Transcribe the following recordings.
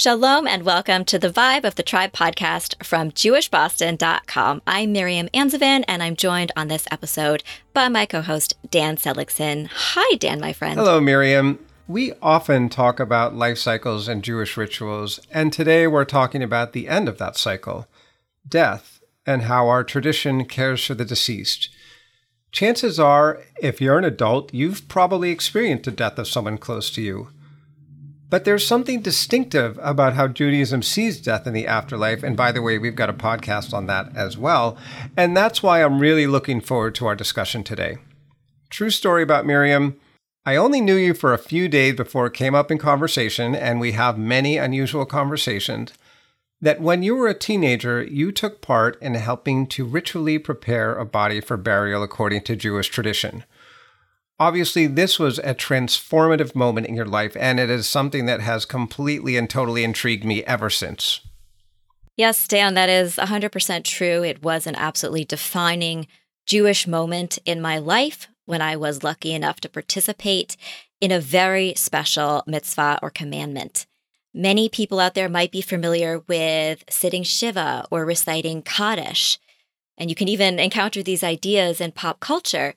Shalom and welcome to the Vibe of the Tribe podcast from JewishBoston.com. I'm Miriam Anzovin and I'm joined on this episode by my co host, Dan Seligson. Hi, Dan, my friend. Hello, Miriam. We often talk about life cycles and Jewish rituals, and today we're talking about the end of that cycle death and how our tradition cares for the deceased. Chances are, if you're an adult, you've probably experienced the death of someone close to you. But there's something distinctive about how Judaism sees death in the afterlife. And by the way, we've got a podcast on that as well. And that's why I'm really looking forward to our discussion today. True story about Miriam. I only knew you for a few days before it came up in conversation, and we have many unusual conversations. That when you were a teenager, you took part in helping to ritually prepare a body for burial according to Jewish tradition. Obviously, this was a transformative moment in your life, and it is something that has completely and totally intrigued me ever since. Yes, Dan, that is 100% true. It was an absolutely defining Jewish moment in my life when I was lucky enough to participate in a very special mitzvah or commandment. Many people out there might be familiar with sitting Shiva or reciting Kaddish. And you can even encounter these ideas in pop culture.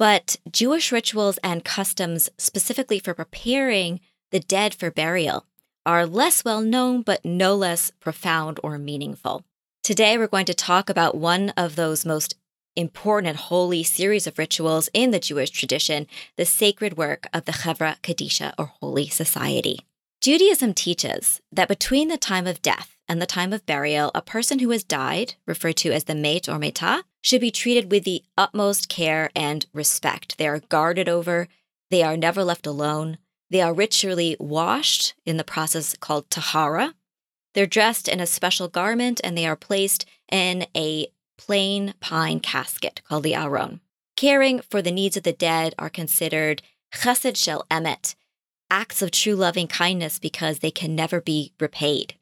But Jewish rituals and customs, specifically for preparing the dead for burial, are less well known but no less profound or meaningful. Today, we're going to talk about one of those most important and holy series of rituals in the Jewish tradition, the sacred work of the Chevra Kadisha or Holy Society. Judaism teaches that between the time of death and the time of burial, a person who has died, referred to as the mate or meta, should be treated with the utmost care and respect. They are guarded over, they are never left alone, they are ritually washed in the process called tahara. They're dressed in a special garment and they are placed in a plain pine casket called the aron. Caring for the needs of the dead are considered chesed shel emet, acts of true loving kindness because they can never be repaid.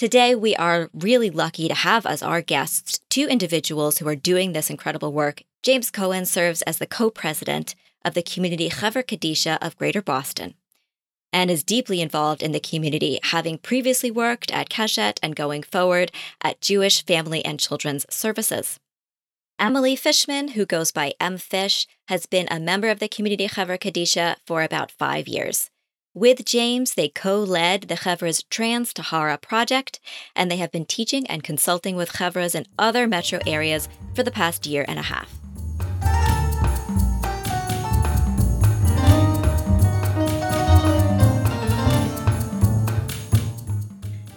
Today, we are really lucky to have as our guests two individuals who are doing this incredible work. James Cohen serves as the co president of the community Chevra Kadisha of Greater Boston and is deeply involved in the community, having previously worked at Keshet and going forward at Jewish Family and Children's Services. Emily Fishman, who goes by EmFish, has been a member of the community Chevra Kadisha for about five years. With James, they co led the Chevra's Trans Tahara project, and they have been teaching and consulting with Chevras in other metro areas for the past year and a half.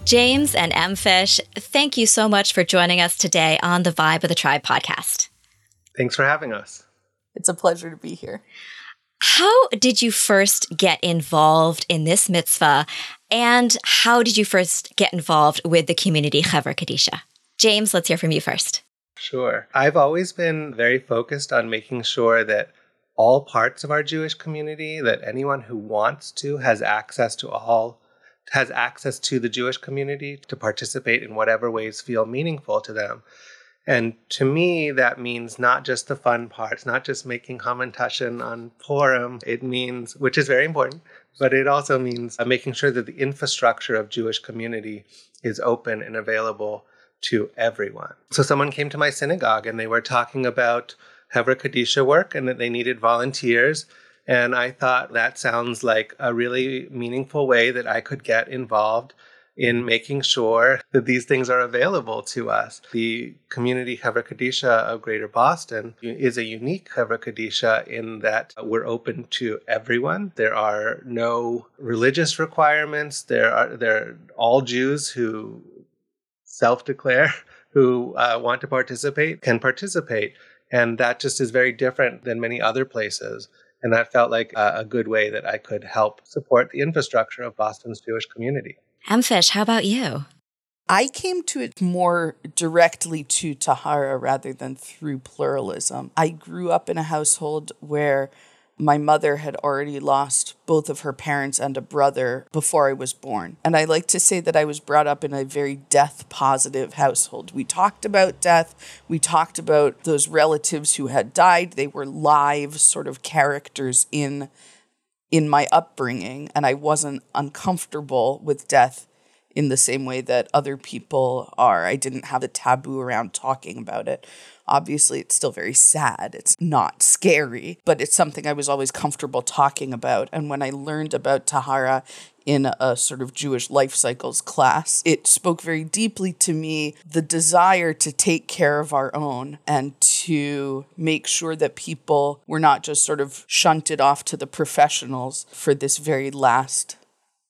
James and EmFish, thank you so much for joining us today on the Vibe of the Tribe podcast. Thanks for having us. It's a pleasure to be here. How did you first get involved in this mitzvah? And how did you first get involved with the community Chevra Kadisha? James, let's hear from you first. Sure. I've always been very focused on making sure that all parts of our Jewish community, that anyone who wants to has access to all has access to the Jewish community to participate in whatever ways feel meaningful to them. And to me, that means not just the fun parts, not just making Hamantashen on Purim. It means, which is very important, but it also means uh, making sure that the infrastructure of Jewish community is open and available to everyone. So someone came to my synagogue and they were talking about Hevra Kadisha work and that they needed volunteers. And I thought that sounds like a really meaningful way that I could get involved in making sure that these things are available to us. The community Chevra Kadisha of Greater Boston is a unique Chevra Kadisha in that we're open to everyone. There are no religious requirements. There are there all Jews who self-declare who uh, want to participate can participate, and that just is very different than many other places. And that felt like a good way that I could help support the infrastructure of Boston's Jewish community. EmFish, how about you? I came to it more directly to Tahara rather than through pluralism. I grew up in a household where my mother had already lost both of her parents and a brother before I was born. And I like to say that I was brought up in a very death positive household. We talked about death, we talked about those relatives who had died. They were live sort of characters in in my upbringing and I wasn't uncomfortable with death in the same way that other people are. I didn't have a taboo around talking about it. Obviously, it's still very sad. It's not scary, but it's something I was always comfortable talking about. And when I learned about Tahara in a sort of Jewish life cycles class, it spoke very deeply to me the desire to take care of our own and to make sure that people were not just sort of shunted off to the professionals for this very last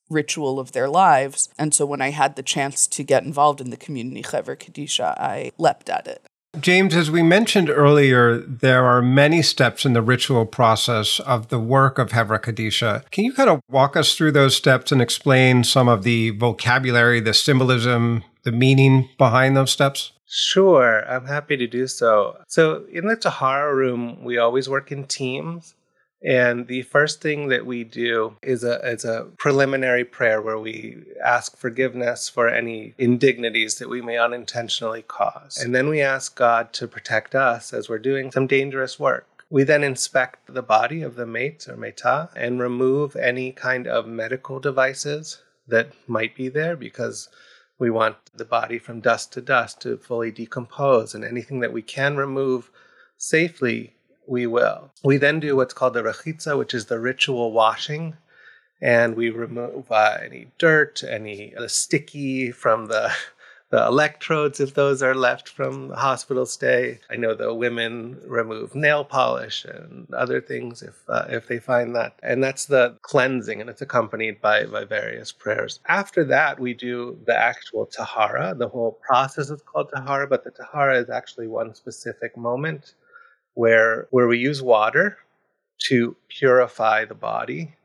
ritual of their lives. And so when I had the chance to get involved in the community Chevra Kadisha, I leapt at it. James, as we mentioned earlier, there are many steps in the ritual process of the work of Hevra Kadisha. Can you kind of walk us through those steps and explain some of the vocabulary, the symbolism, the meaning behind those steps? Sure, I'm happy to do so. So, in the Tahara room, we always work in teams. And the first thing that we do is a, is a preliminary prayer where we ask forgiveness for any indignities that we may unintentionally cause. And then we ask God to protect us as we're doing some dangerous work. We then inspect the body of the mate or meta and remove any kind of medical devices that might be there because we want the body from dust to dust to fully decompose and anything that we can remove safely we will. We then do what's called the rechitza, which is the ritual washing, and we remove uh, any dirt, any uh, sticky from the the electrodes if those are left from the hospital stay. I know the women remove nail polish and other things if uh, if they find that, and that's the cleansing, and it's accompanied by by various prayers. After that, we do the actual tahara. The whole process is called tahara, but the tahara is actually one specific moment where where we use water to purify the body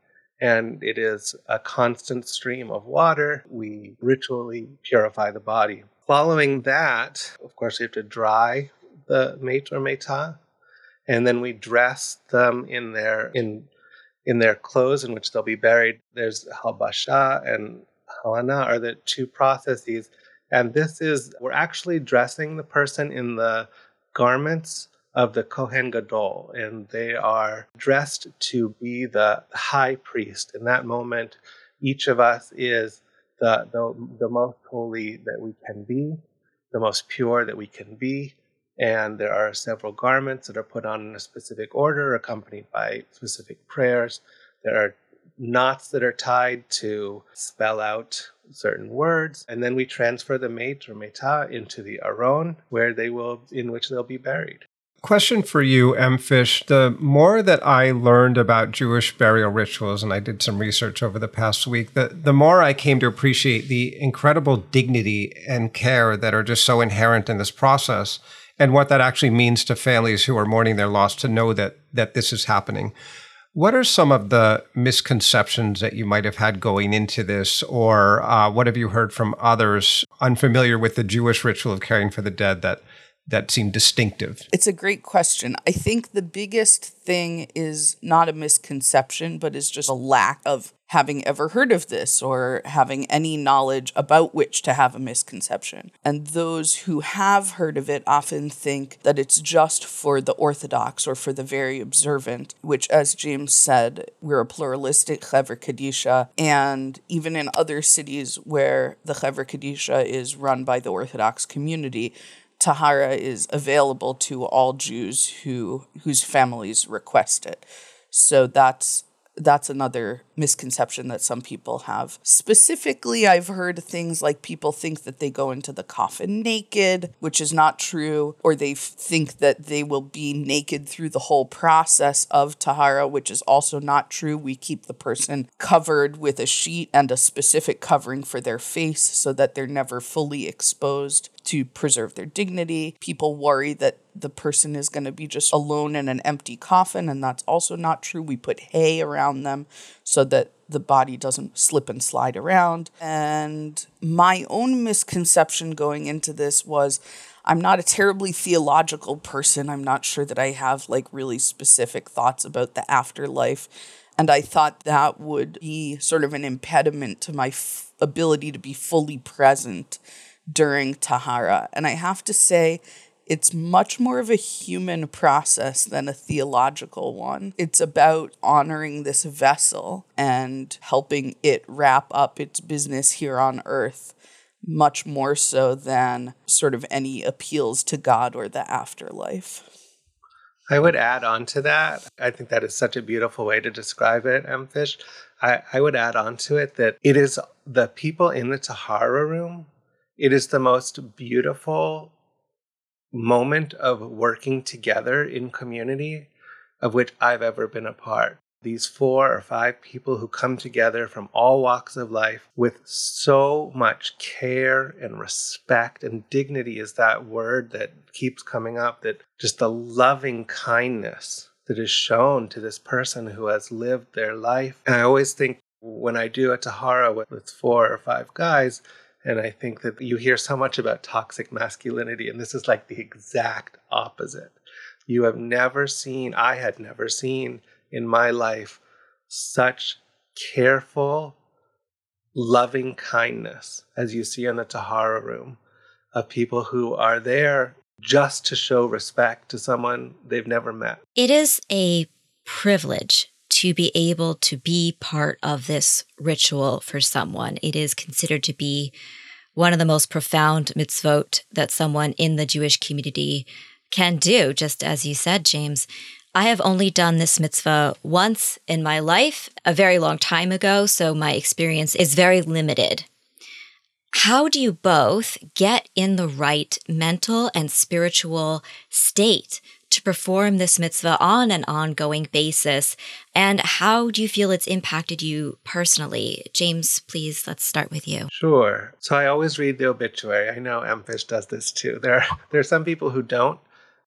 and it is a constant stream of water. We ritually purify the body. Following that of course we have to dry the mate or meta and then we dress them in their in in their clothes in which they'll be buried. There's halbasha and halana are the two processes and this is we're actually dressing the person in the garments of the Kohen Gadol, and they are dressed to be the high priest. In that moment, each of us is the, the, the most holy that we can be, the most pure that we can be. And there are several garments that are put on in a specific order, accompanied by specific prayers. There are knots that are tied to spell out certain words, and then we transfer the mate or meta into the aron, where they will, in which they'll be buried. Question for you, EmFish. The more that I learned about Jewish burial rituals, and I did some research over the past week, the, the more I came to appreciate the incredible dignity and care that are just so inherent in this process and what that actually means to families who are mourning their loss to know that, that this is happening. What are some of the misconceptions that you might have had going into this, or uh, what have you heard from others unfamiliar with the Jewish ritual of caring for the dead that that seemed distinctive? It's a great question. I think the biggest thing is not a misconception, but is just a lack of having ever heard of this or having any knowledge about which to have a misconception. And those who have heard of it often think that it's just for the Orthodox or for the very observant, which, as James said, we're a pluralistic Chevra Kadisha. And even in other cities where the Chevra Kadisha is run by the Orthodox community, tahara is available to all Jews who whose families request it. So that's that's another misconception that some people have. Specifically, I've heard things like people think that they go into the coffin naked, which is not true, or they think that they will be naked through the whole process of Tahara, which is also not true. We keep the person covered with a sheet and a specific covering for their face so that they're never fully exposed to preserve their dignity. People worry that the person is going to be just alone in an empty coffin, and that's also not true. We put hay around them so that the body doesn't slip and slide around. And my own misconception going into this was I'm not a terribly theological person. I'm not sure that I have like really specific thoughts about the afterlife. And I thought that would be sort of an impediment to my f- ability to be fully present during Tahara. And I have to say, It's much more of a human process than a theological one. It's about honoring this vessel and helping it wrap up its business here on earth much more so than sort of any appeals to God or the afterlife. I would add on to that. I think that is such a beautiful way to describe it, EmFish. I, I would add on to it that it is the people in the Tahara room, it is the most beautiful moment of working together in community of which I've ever been a part. These four or five people who come together from all walks of life with so much care and respect and dignity is that word that keeps coming up that just the loving kindness that is shown to this person who has lived their life. And i always think when i do a tahara with, with four or five guys and i think that you hear so much about toxic masculinity and this is like the exact opposite you have never seen i had never seen in my life such careful, loving kindness as you see in the Tahara room of people who are there just to show respect to someone they've never met. It is a privilege to be able to be part of this ritual for someone. It is considered to be one of the most profound mitzvot that someone in the Jewish community can do, just as you said, James. I have only done this mitzvah once in my life, a very long time ago, so my experience is very limited. How do you both get in the right mental and spiritual state to perform this mitzvah on an ongoing basis? And how do you feel it's impacted you personally? James, please, let's start with you. Sure. So I always read the obituary. I know EmFish does this too. There, there are some people who don't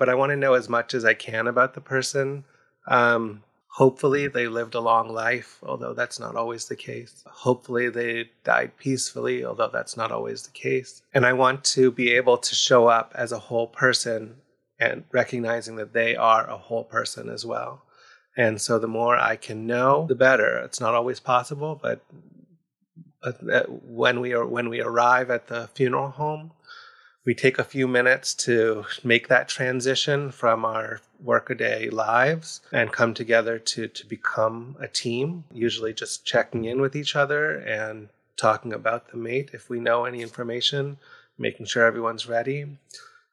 but I want to know as much as I can about the person. Um, hopefully, they lived a long life, although that's not always the case. Hopefully, they died peacefully, although that's not always the case. And I want to be able to show up as a whole person and recognizing that they are a whole person as well. And so the more I can know, the better. It's not always possible, but uh, when we are when we arrive at the funeral home, we take a few minutes to make that transition from our workaday lives and come together to, to become a team, usually just checking in with each other and talking about the mate if we know any information, making sure everyone's ready.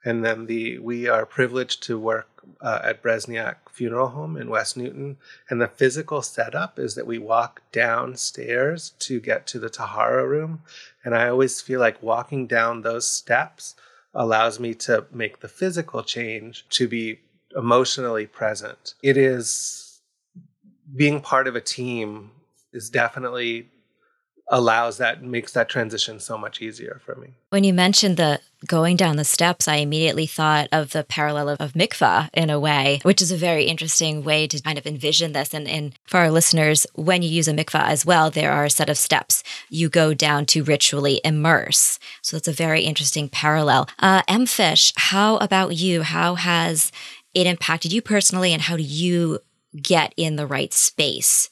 And then the we are privileged to work uh, at Brezniak Funeral Home in West Newton. And the physical setup is that we walk downstairs to get to the Tahara room. And I always feel like walking down those steps allows me to make the physical change to be emotionally present. It is being part of a team is definitely allows that makes that transition so much easier for me. When you mentioned the going down the steps, I immediately thought of the parallel of, of mikvah in a way, which is a very interesting way to kind of envision this. And, and for our listeners, when you use a mikvah as well, there are a set of steps you go down to ritually immerse. So that's a very interesting parallel. Uh, Fish, how about you? How has it impacted you personally, and how do you get in the right space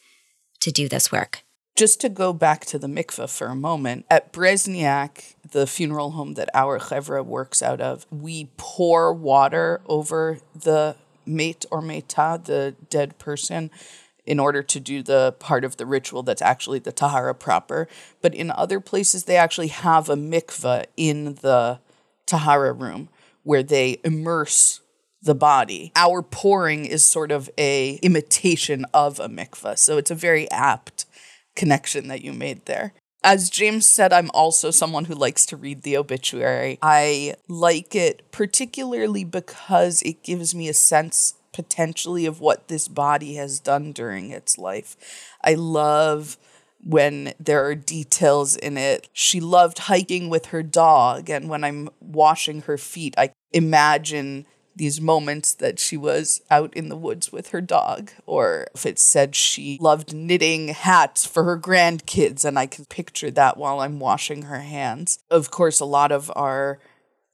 to do this work? Just to go back to the mikveh for a moment, at Brezniak, the funeral home that our chevra works out of, we pour water over the mate or meta, the dead person, in order to do the part of the ritual that's actually the tahara proper. But in other places, they actually have a mikveh in the tahara room where they immerse the body. Our pouring is sort of a imitation of a mikveh, so it's a very apt connection that you made there. As James said, I'm also someone who likes to read the obituary. I like it particularly because it gives me a sense potentially of what this body has done during its life. I love when there are details in it. She loved hiking with her dog, and when I'm washing her feet, I imagine these moments that she was out in the woods with her dog, or if it said she loved knitting hats for her grandkids, and I can picture that while I'm washing her hands. Of course, a lot of our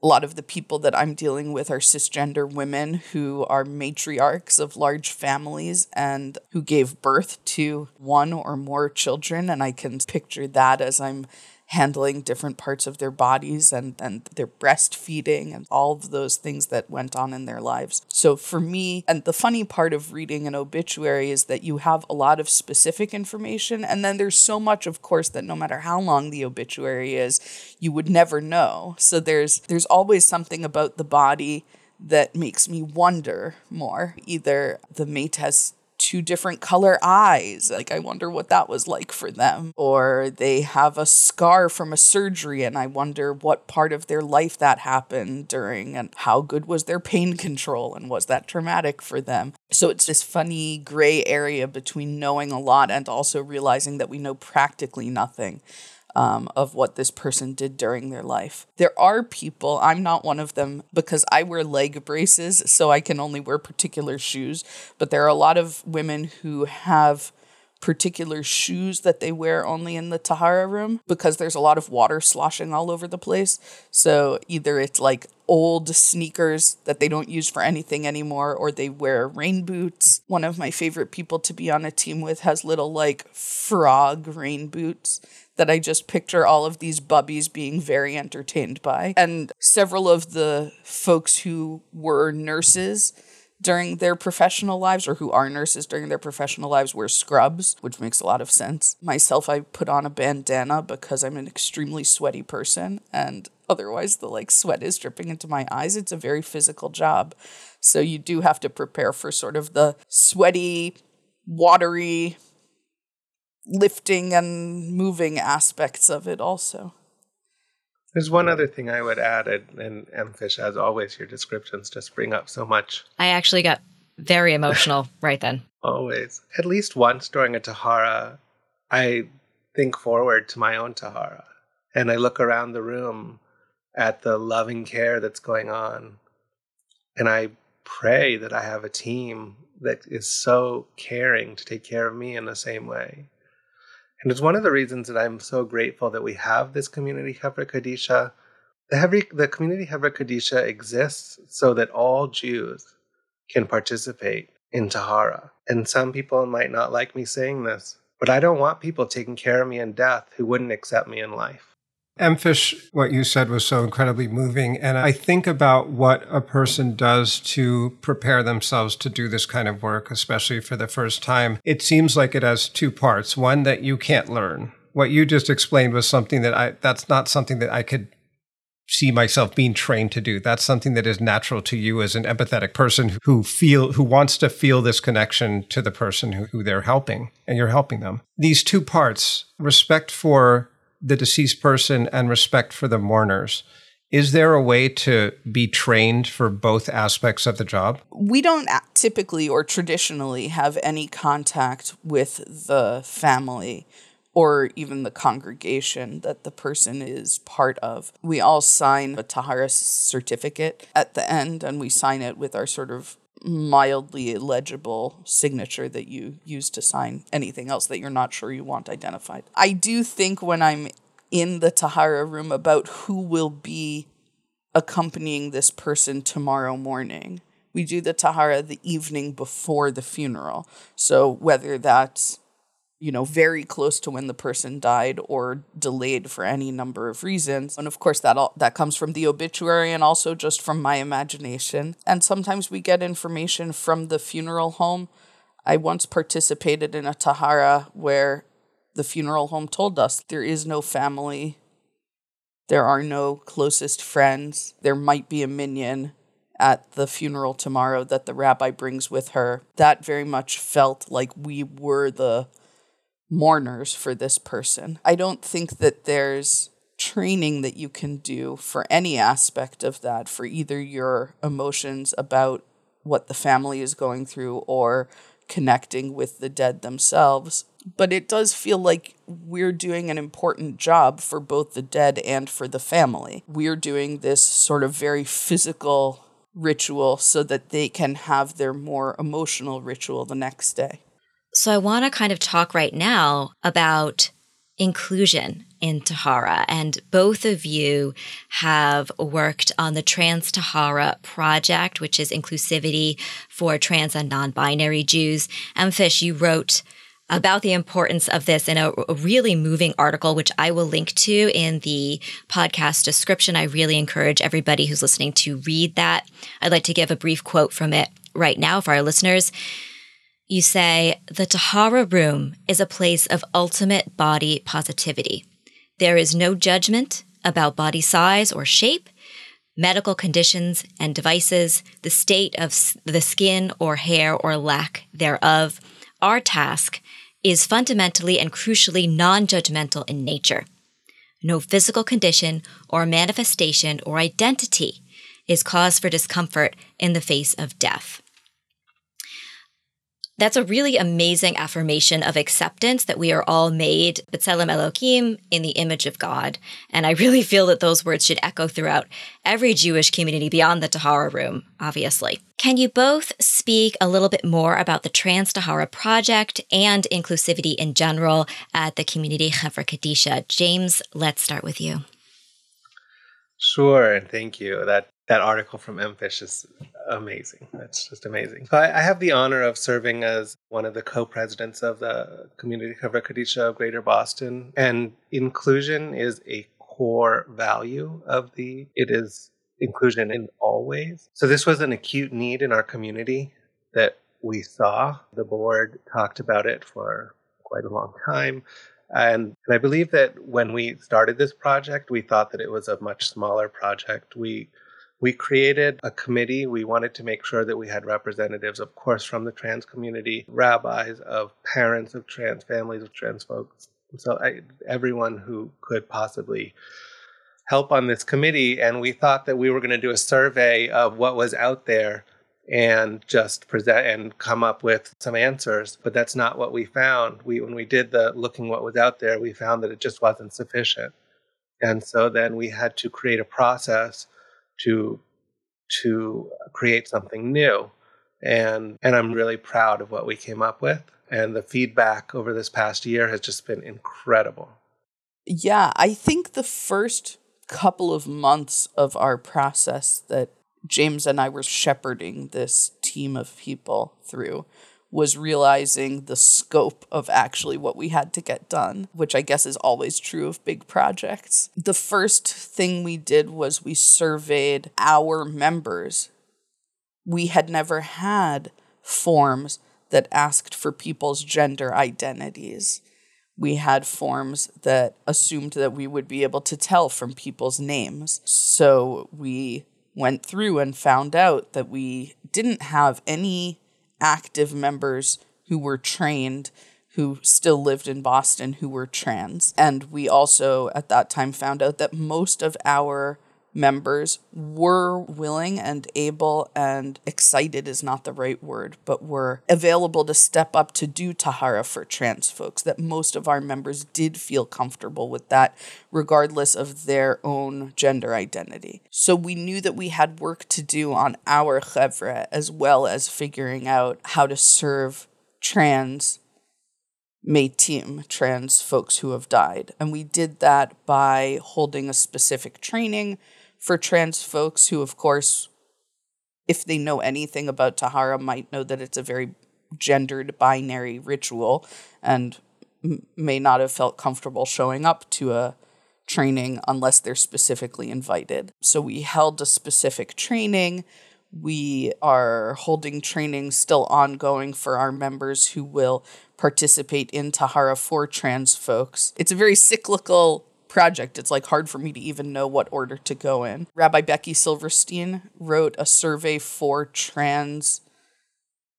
a lot of the people that I'm dealing with are cisgender women who are matriarchs of large families and who gave birth to one or more children. And I can picture that as I'm handling different parts of their bodies and, and their breastfeeding and all of those things that went on in their lives. So for me, and the funny part of reading an obituary is that you have a lot of specific information, and then there's so much, of course, that no matter how long the obituary is, you would never know. So there's there's always something about the body that makes me wonder more. Either the mate has two different color eyes. Like, I wonder what that was like for them. Or they have a scar from a surgery, and I wonder what part of their life that happened during, and how good was their pain control, and was that traumatic for them. So it's this funny gray area between knowing a lot and also realizing that we know practically nothing um, of what this person did during their life. There are people, I'm not one of them because I wear leg braces, so I can only wear particular shoes, but there are a lot of women who have particular shoes that they wear only in the Tahara room because there's a lot of water sloshing all over the place. So either it's like old sneakers that they don't use for anything anymore or they wear rain boots. One of my favorite people to be on a team with has little like frog rain boots that I just picture all of these bubbies being very entertained by. And several of the folks who were nurses during their professional lives or who are nurses during their professional lives wear scrubs, which makes a lot of sense. Myself, I put on a bandana because I'm an extremely sweaty person and otherwise the like sweat is dripping into my eyes. It's a very physical job. So you do have to prepare for sort of the sweaty, watery lifting and moving aspects of it also. There's one other thing I would add, and, and Fish, as always, your descriptions just bring up so much. I actually got very emotional right then. Always. At least once during a Tahara, I think forward to my own Tahara and I look around the room at the loving care that's going on. And I pray that I have a team that is so caring to take care of me in the same way. And it's one of the reasons that I'm so grateful that we have this community Hevra Kadisha. The, Hevra, the community Hevra Kadisha exists so that all Jews can participate in Tahara. And some people might not like me saying this, but I don't want people taking care of me in death who wouldn't accept me in life. EmFish, what you said was so incredibly moving. And I think about what a person does to prepare themselves to do this kind of work, especially for the first time. It seems like it has two parts. One that you can't learn. What you just explained was something that I, that's not something that I could see myself being trained to do. That's something that is natural to you as an empathetic person who feel who wants to feel this connection to the person who, who they're helping and you're helping them. These two parts, respect for the deceased person and respect for the mourners. Is there a way to be trained for both aspects of the job? We don't typically or traditionally have any contact with the family or even the congregation that the person is part of. We all sign a Tahara certificate at the end, and we sign it with our sort of mildly illegible signature that you use to sign anything else that you're not sure you want identified. I do think when I'm in the Tahara room about who will be accompanying this person tomorrow morning. We do the Tahara the evening before the funeral. So whether that's you know, very close to when the person died or delayed for any number of reasons. And of course that all that comes from the obituary and also just from my imagination. And sometimes we get information from the funeral home. I once participated in a tahara where the funeral home told us there is no family. There are no closest friends. There might be a minyan at the funeral tomorrow that the rabbi brings with her. That very much felt like we were the mourners for this person. I don't think that there's training that you can do for any aspect of that, for either your emotions about what the family is going through or connecting with the dead themselves. But it does feel like we're doing an important job for both the dead and for the family. We're doing this sort of very physical ritual so that they can have their more emotional ritual the next day. So I want to kind of talk right now about inclusion in Tahara. And both of you have worked on the Trans Tahara project, which is inclusivity for trans and non binary Jews. EmFish, you wrote about the importance of this in a, really moving article, which I will link to in the podcast description. I really encourage everybody who's listening to read that. I'd like to give a brief quote from it right now for our listeners. You say, The Tahara room is a place of ultimate body positivity. There is no judgment about body size or shape, medical conditions and devices, the state of the skin or hair or lack thereof. Our task is fundamentally and crucially non judgmental in nature. No physical condition or manifestation or identity is cause for discomfort in the face of death. That's a really amazing affirmation of acceptance that we are all made B'Tselem Elohim in the image of God. And I really feel that those words should echo throughout every Jewish community beyond the Tahara room, obviously. Can you both speak a little bit more about the Trans Tahara project and inclusivity in general at the community Chevra Kadisha? James, let's start with you. Sure, thank you. That that article from EmFish is amazing. That's just amazing. So I, I, have the honor of serving as one of the co-presidents of the Community Chevra Kadisha of Greater Boston, and inclusion is a core value of the. It is inclusion in all ways. So this was an acute need in our community that we saw. The board talked about it for quite a long time. And I believe that when we started this project, we thought that it was a much smaller project. We we created a committee. We wanted to make sure that we had representatives, of course, from the trans community, rabbis, of parents of trans families, of trans folks. So I, everyone who could possibly help on this committee. And we thought that we were going to do a survey of what was out there and just present and come up with some answers but that's not what we found we when we did the looking what was out there we found that it just wasn't sufficient and so then we had to create a process to to create something new and and I'm really proud of what we came up with and the feedback over this past year has just been incredible. Yeah, I think the first couple of months of our process that James and I were shepherding this team of people through was realizing the scope of actually what we had to get done, which I guess is always true of big projects. The first thing we did was we surveyed our members. We had never had forms that asked for people's gender identities. We had forms that assumed that we would be able to tell from people's names. So we went through and found out that we didn't have any active members who were trained who still lived in Boston who were trans. And we also at that time found out that most of our members were willing and able and excited is not the right word, but were available to step up to do Tahara for trans folks. That most of our members did feel comfortable with that, regardless of their own gender identity. So we knew that we had work to do on our chevra as well as figuring out how to serve trans Metim, trans folks who have died. And we did that by holding a specific training for trans folks who, of course, if they know anything about Tahara, might know that it's a very gendered binary ritual and may not have felt comfortable showing up to a training unless they're specifically invited. So we held a specific training. We are holding trainings still ongoing for our members who will participate in Tahara for trans folks. It's a very cyclical project, it's like hard for me to even know what order to go in. Rabbi Becky Silverstein wrote a survey for trans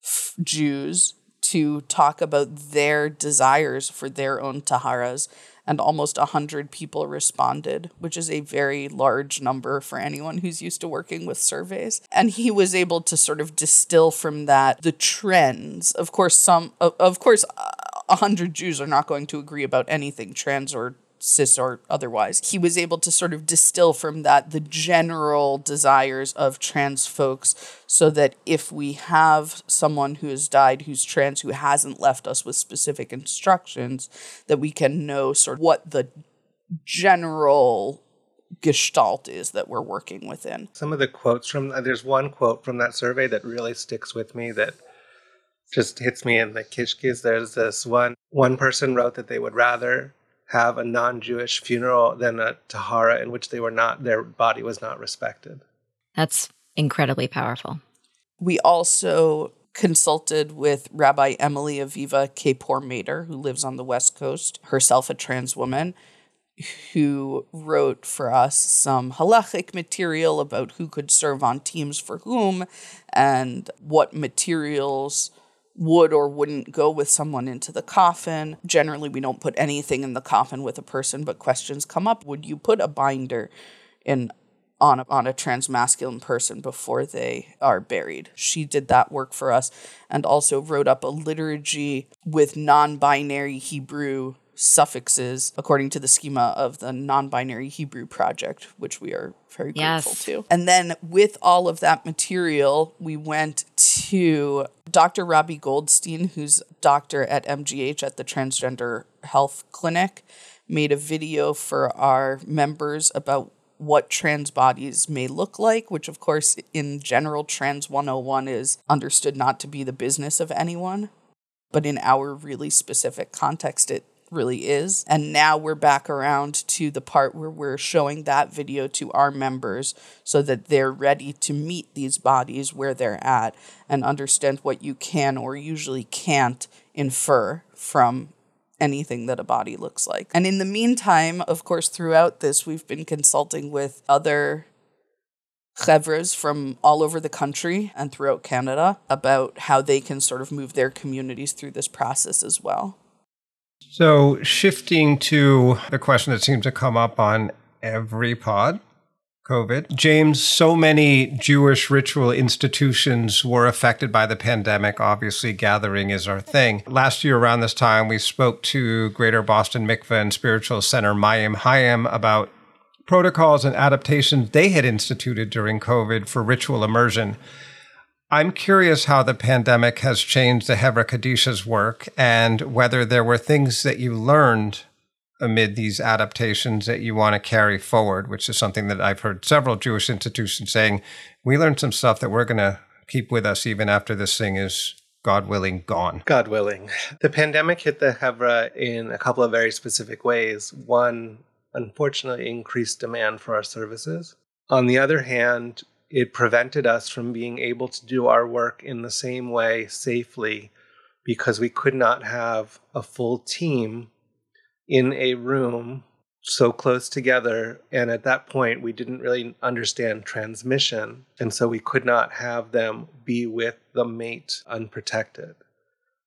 f- Jews to talk about their desires for their own taharas and almost 100 people responded, which is a very large number for anyone who's used to working with surveys. And he was able to sort of distill from that the trends. Of course, some, of of course, 100 Jews are not going to agree about anything trans or cis or otherwise. He was able to sort of distill from that the general desires of trans folks so that if we have someone who has died who's trans who hasn't left us with specific instructions, that we can know sort of what the general gestalt is that we're working within. Some of the quotes from uh, there's one quote from that survey that really sticks with me that just hits me in the kishkis. There's this one one person wrote that they would rather have a non-Jewish funeral than a tahara in which they were not their body was not respected. That's incredibly powerful. We also consulted with Rabbi Emily Aviva Kapor Mater, who lives on the West Coast, herself a trans woman, who wrote for us some halachic material about who could serve on teams for whom and what materials would or wouldn't go with someone into the coffin. Generally, we don't put anything in the coffin with a person, but questions come up. Would you put a binder in on a, on a transmasculine person before they are buried. She did that work for us and also wrote up a liturgy with non-binary Hebrew suffixes according to the schema of the non-binary Hebrew project, which we are very Yes. grateful to. And then with all of that material, we went to Dr. Robbie Goldstein, who's doctor at MGH at the Transgender Health Clinic, made a video for our members about what trans bodies may look like, which, of course, in general, Trans 101 is understood not to be the business of anyone. But in our really specific context, it really is. And now we're back around to the part where we're showing that video to our members so that they're ready to meet these bodies where they're at and understand what you can or usually can't infer from anything that a body looks like. And in the meantime, of course, throughout this, we've been consulting with other chevres from all over the country and throughout Canada about how they can sort of move their communities through this process as well. So, shifting to the question that seems to come up on every pod COVID. James, so many Jewish ritual institutions were affected by the pandemic. Obviously, gathering is our thing. Last year, around this time, we spoke to Greater Boston Mikveh and Spiritual Center Mayyim Hayyim about protocols and adaptations they had instituted during COVID for ritual immersion. I'm curious how the pandemic has changed the Hevra Kadisha's work and whether there were things that you learned amid these adaptations that you want to carry forward, which is something that I've heard several Jewish institutions saying. We learned some stuff that we're going to keep with us even after this thing is, God willing, gone. God willing. The pandemic hit the Hevra in a couple of very specific ways. One, unfortunately, increased demand for our services. On the other hand, it prevented us from being able to do our work in the same way safely because we could not have a full team in a room so close together. And at that point, we didn't really understand transmission. And so we could not have them be with the mate unprotected.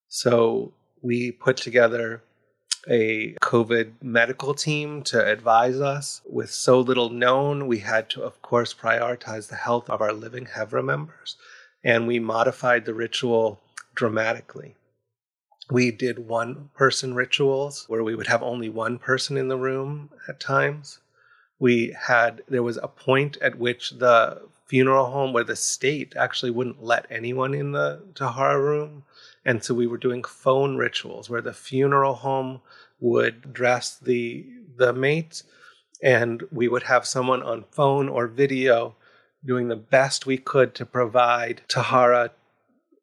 So we put together a COVID medical team to advise us. With so little known, we had to, of course, prioritize the health of our living Hevra members. And we modified the ritual dramatically. We did one person rituals where we would have only one person in the room at times. We had, there was a point at which the funeral home where the state actually wouldn't let anyone in the Tahara room. And so we were doing phone rituals where the funeral home would dress the the mates and we would have someone on phone or video doing the best we could to provide tahara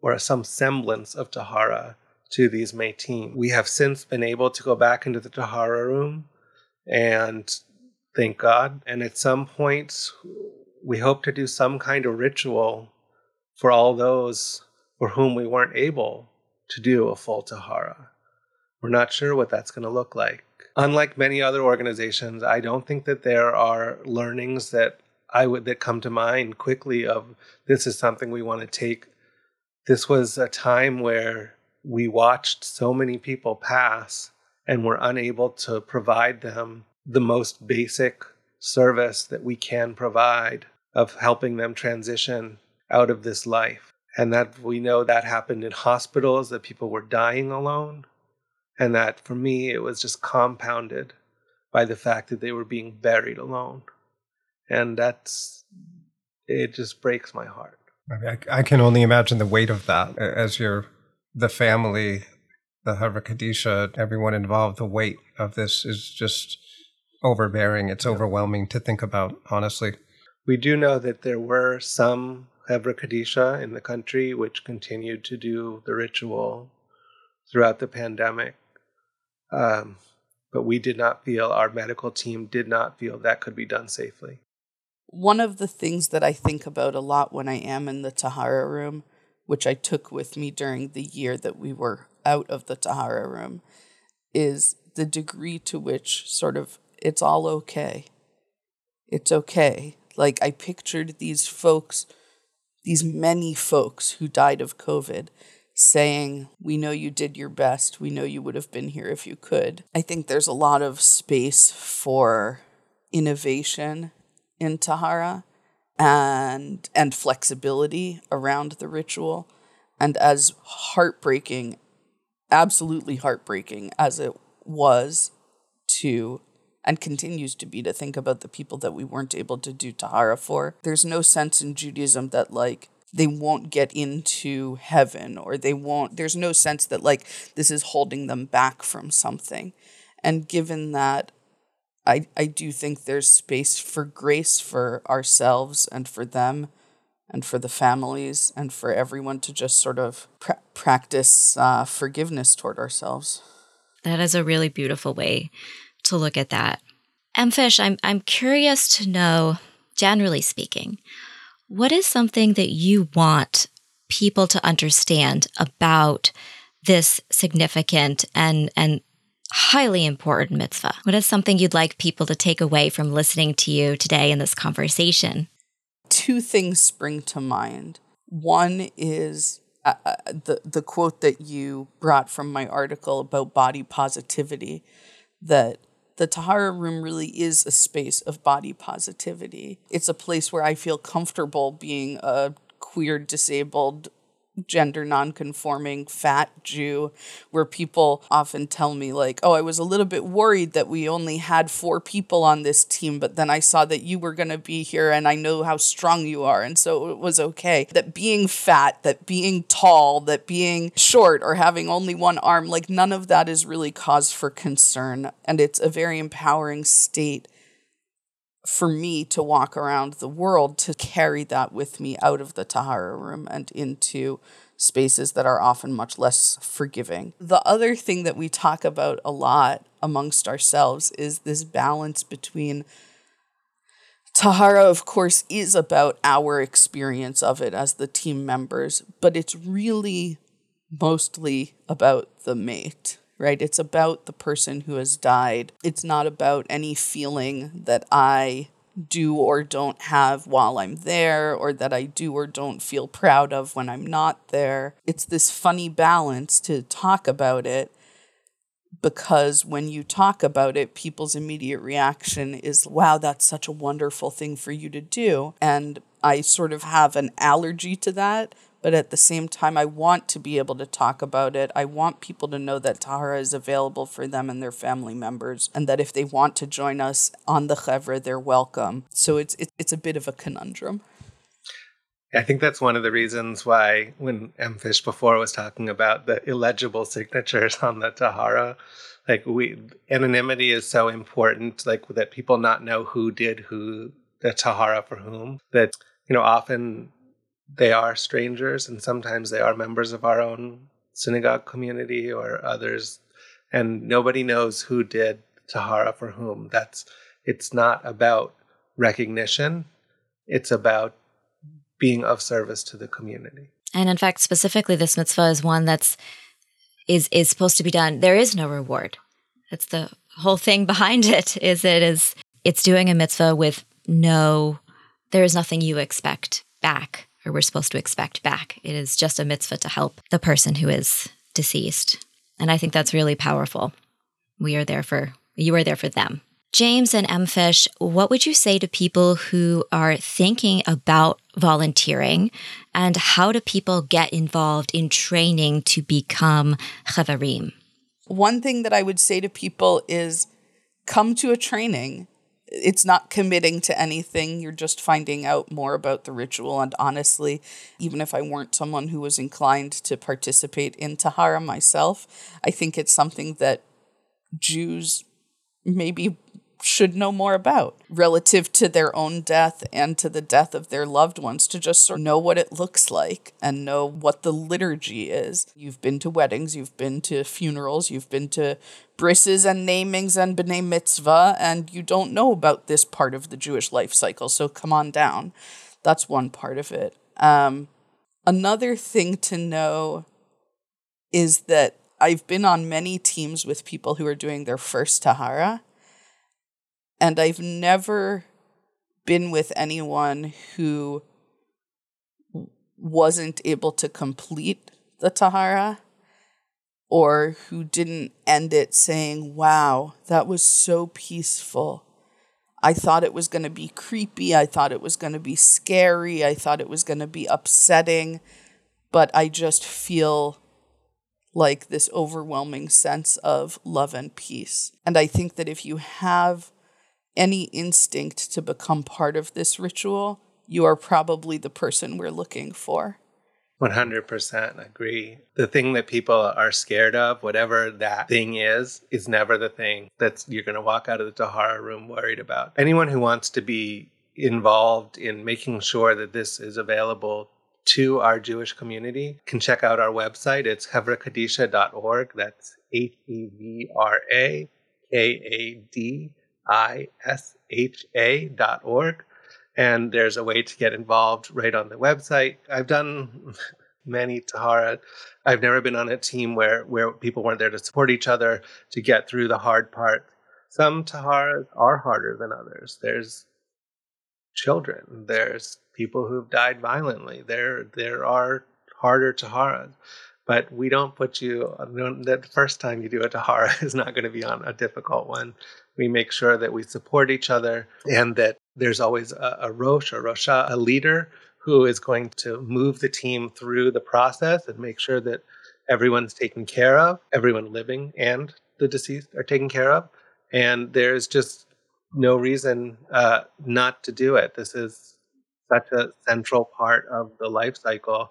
or some semblance of tahara to these team. We have since been able to go back into the tahara room and thank God. And at some point, we hope to do some kind of ritual for all those for whom we weren't able to do a full tahara. We're not sure what that's going to look like. Unlike many other organizations, I don't think that there are learnings that I would that come to mind quickly of this is something we want to take. This was a time where we watched so many people pass and were unable to provide them the most basic service that we can provide of helping them transition out of this life. And that we know that happened in hospitals, that people were dying alone. And that for me, it was just compounded by the fact that they were being buried alone. And that's, it just breaks my heart. I, mean, I, I can only imagine the weight of that as you're the family, the Hevra Kadisha, everyone involved. The weight of this is just overbearing. It's overwhelming to think about, honestly. We do know that there were some Chevra Kadisha in the country, which continued to do the ritual throughout the pandemic. Um, but we did not feel, our medical team did not feel that could be done safely. One of the things that I think about a lot when I am in the Tahara room, which I took with me during the year that we were out of the Tahara room, is the degree to which sort of it's all okay. It's okay. Like I pictured these folks, these many folks who died of COVID saying, We know you did your best. We know you would have been here if you could. I think there's a lot of space for innovation in Tahara and and flexibility around the ritual. And as heartbreaking, absolutely heartbreaking as it was to and continues to be to think about the people that we weren't able to do Tahara for. There's no sense in Judaism that like they won't get into heaven or they won't there's no sense that like this is holding them back from something and given that i i do think there's space for grace for ourselves and for them and for the families and for everyone to just sort of pra- practice uh, forgiveness toward ourselves that is a really beautiful way to look at that EmFish, i'm i'm curious to know generally speaking what is something that you want people to understand about this significant and, and highly important mitzvah? What is something you'd like people to take away from listening to you today in this conversation? Two things spring to mind. One is uh, uh the the quote that you brought from my article about body positivity that the Tahara room really is a space of body positivity. It's a place where I feel comfortable being a queer, disabled, gender nonconforming fat Jew, where people often tell me, like, oh, I was a little bit worried that we only had four people on this team, but then I saw that you were going to be here and I know how strong you are. And so it was okay. That being fat, that being tall, that being short or having only one arm, like, none of that is really cause for concern. And it's a very empowering state for me to walk around the world to carry that with me out of the Tahara room and into spaces that are often much less forgiving. The other thing that we talk about a lot amongst ourselves is this balance between Tahara, of course, is about our experience of it as the team members, but it's really mostly about the met right? It's about the person who has died. It's not about any feeling that I do or don't have while I'm there, or that I do or don't feel proud of when I'm not there. It's this funny balance to talk about it because when you talk about it, people's immediate reaction is, wow, that's such a wonderful thing for you to do. And I sort of have an allergy to that but at the same time, I want to be able to talk about it. I want people to know that Tahara is available for them and their family members, and that if they want to join us on the Chevra, they're welcome. So it's, it's a bit of a conundrum. I think that's one of the reasons why when EmFish before was talking about the illegible signatures on the Tahara, like we anonymity is so important, like that people not know who did who the Tahara for whom. That you know often they are strangers and sometimes they are members of our own synagogue community or others. And nobody knows who did tahara for whom. That's it's not about recognition. It's about being of service to the community. And in fact specifically this mitzvah is one that's is is supposed to be done. There is no reward. That's the whole thing behind it is it is it's doing a mitzvah with no there is nothing you expect back or we're supposed to expect back. It is just a mitzvah to help the person who is deceased. And I think that's really powerful. We are there for, you are there for them. James and EmFish, what would you say to people who are thinking about volunteering and how do people get involved in training to become chavarim? One thing that I would say to people is come to a training it's not committing to anything. You're just finding out more about the ritual. And honestly, even if I weren't someone who was inclined to participate in Tahara myself, I think it's something that Jews maybe should know more about relative to their own death and to the death of their loved ones to just sort of know what it looks like and know what the liturgy is. You've been to weddings, you've been to funerals, you've been to brises and namings and b'nai mitzvah, and you don't know about this part of the Jewish life cycle. So come on down. That's one part of it. Um, another thing to know is that I've been on many teams with people who are doing their first Tahara, and I've never been with anyone who wasn't able to complete the Tahara or who didn't end it saying, Wow, that was so peaceful. I thought it was going to be creepy. I thought it was going to be scary. I thought it was going to be upsetting. But I just feel like this overwhelming sense of love and peace. And I think that if you have any instinct to become part of this ritual, you are probably the person we're looking for. 100% agree. The thing that people are scared of, whatever that thing is, is never the thing that you're going to walk out of the Tahara room worried about. Anyone who wants to be involved in making sure that this is available to our Jewish community can check out our website. It's hevrakadisha.org. That's H E V R A K A D I S H A dot org. And there's a way to get involved right on the website. I've done many Tahara. I've never been on a team where, where people weren't there to support each other to get through the hard part. Some Taharas are harder than others. There's children. There's people who've died violently. There, there are harder Taharas, but we don't put you. The first time you do a Tahara is not going to be on a difficult one. We make sure that we support each other and that there's always a, a Rosh or Rosha, a leader who is going to move the team through the process and make sure that everyone's taken care of, everyone living and the deceased are taken care of. And there's just no reason uh, not to do it. This is such a central part of the life cycle.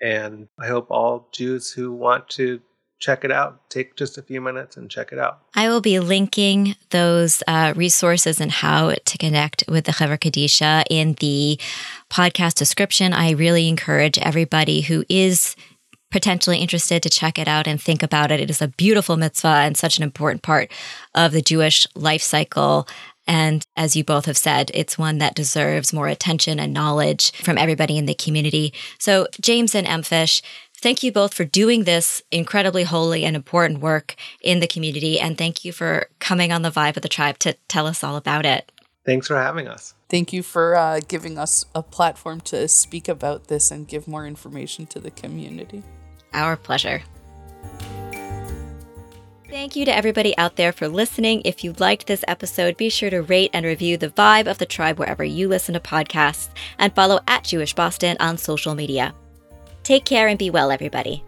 And I hope all Jews who want to check it out, take just a few minutes and check it out. I will be linking those uh, resources and how to connect with the Chevra Kadisha in the podcast description. I really encourage everybody who is potentially interested to check it out and think about it. It is a beautiful mitzvah and such an important part of the Jewish life cycle. And as you both have said, it's one that deserves more attention and knowledge from everybody in the community. So, James and EmFish, thank you both for doing this incredibly holy and important work in the community. And thank you for coming on the Vibe of the Tribe to tell us all about it. Thanks for having us. Thank you for uh, giving us a platform to speak about this and give more information to the community. Our pleasure. Thank you to everybody out there for listening. If you liked this episode, be sure to rate and review the vibe of the tribe wherever you listen to podcasts and follow at Jewish Boston on social media. Take care and be well, everybody.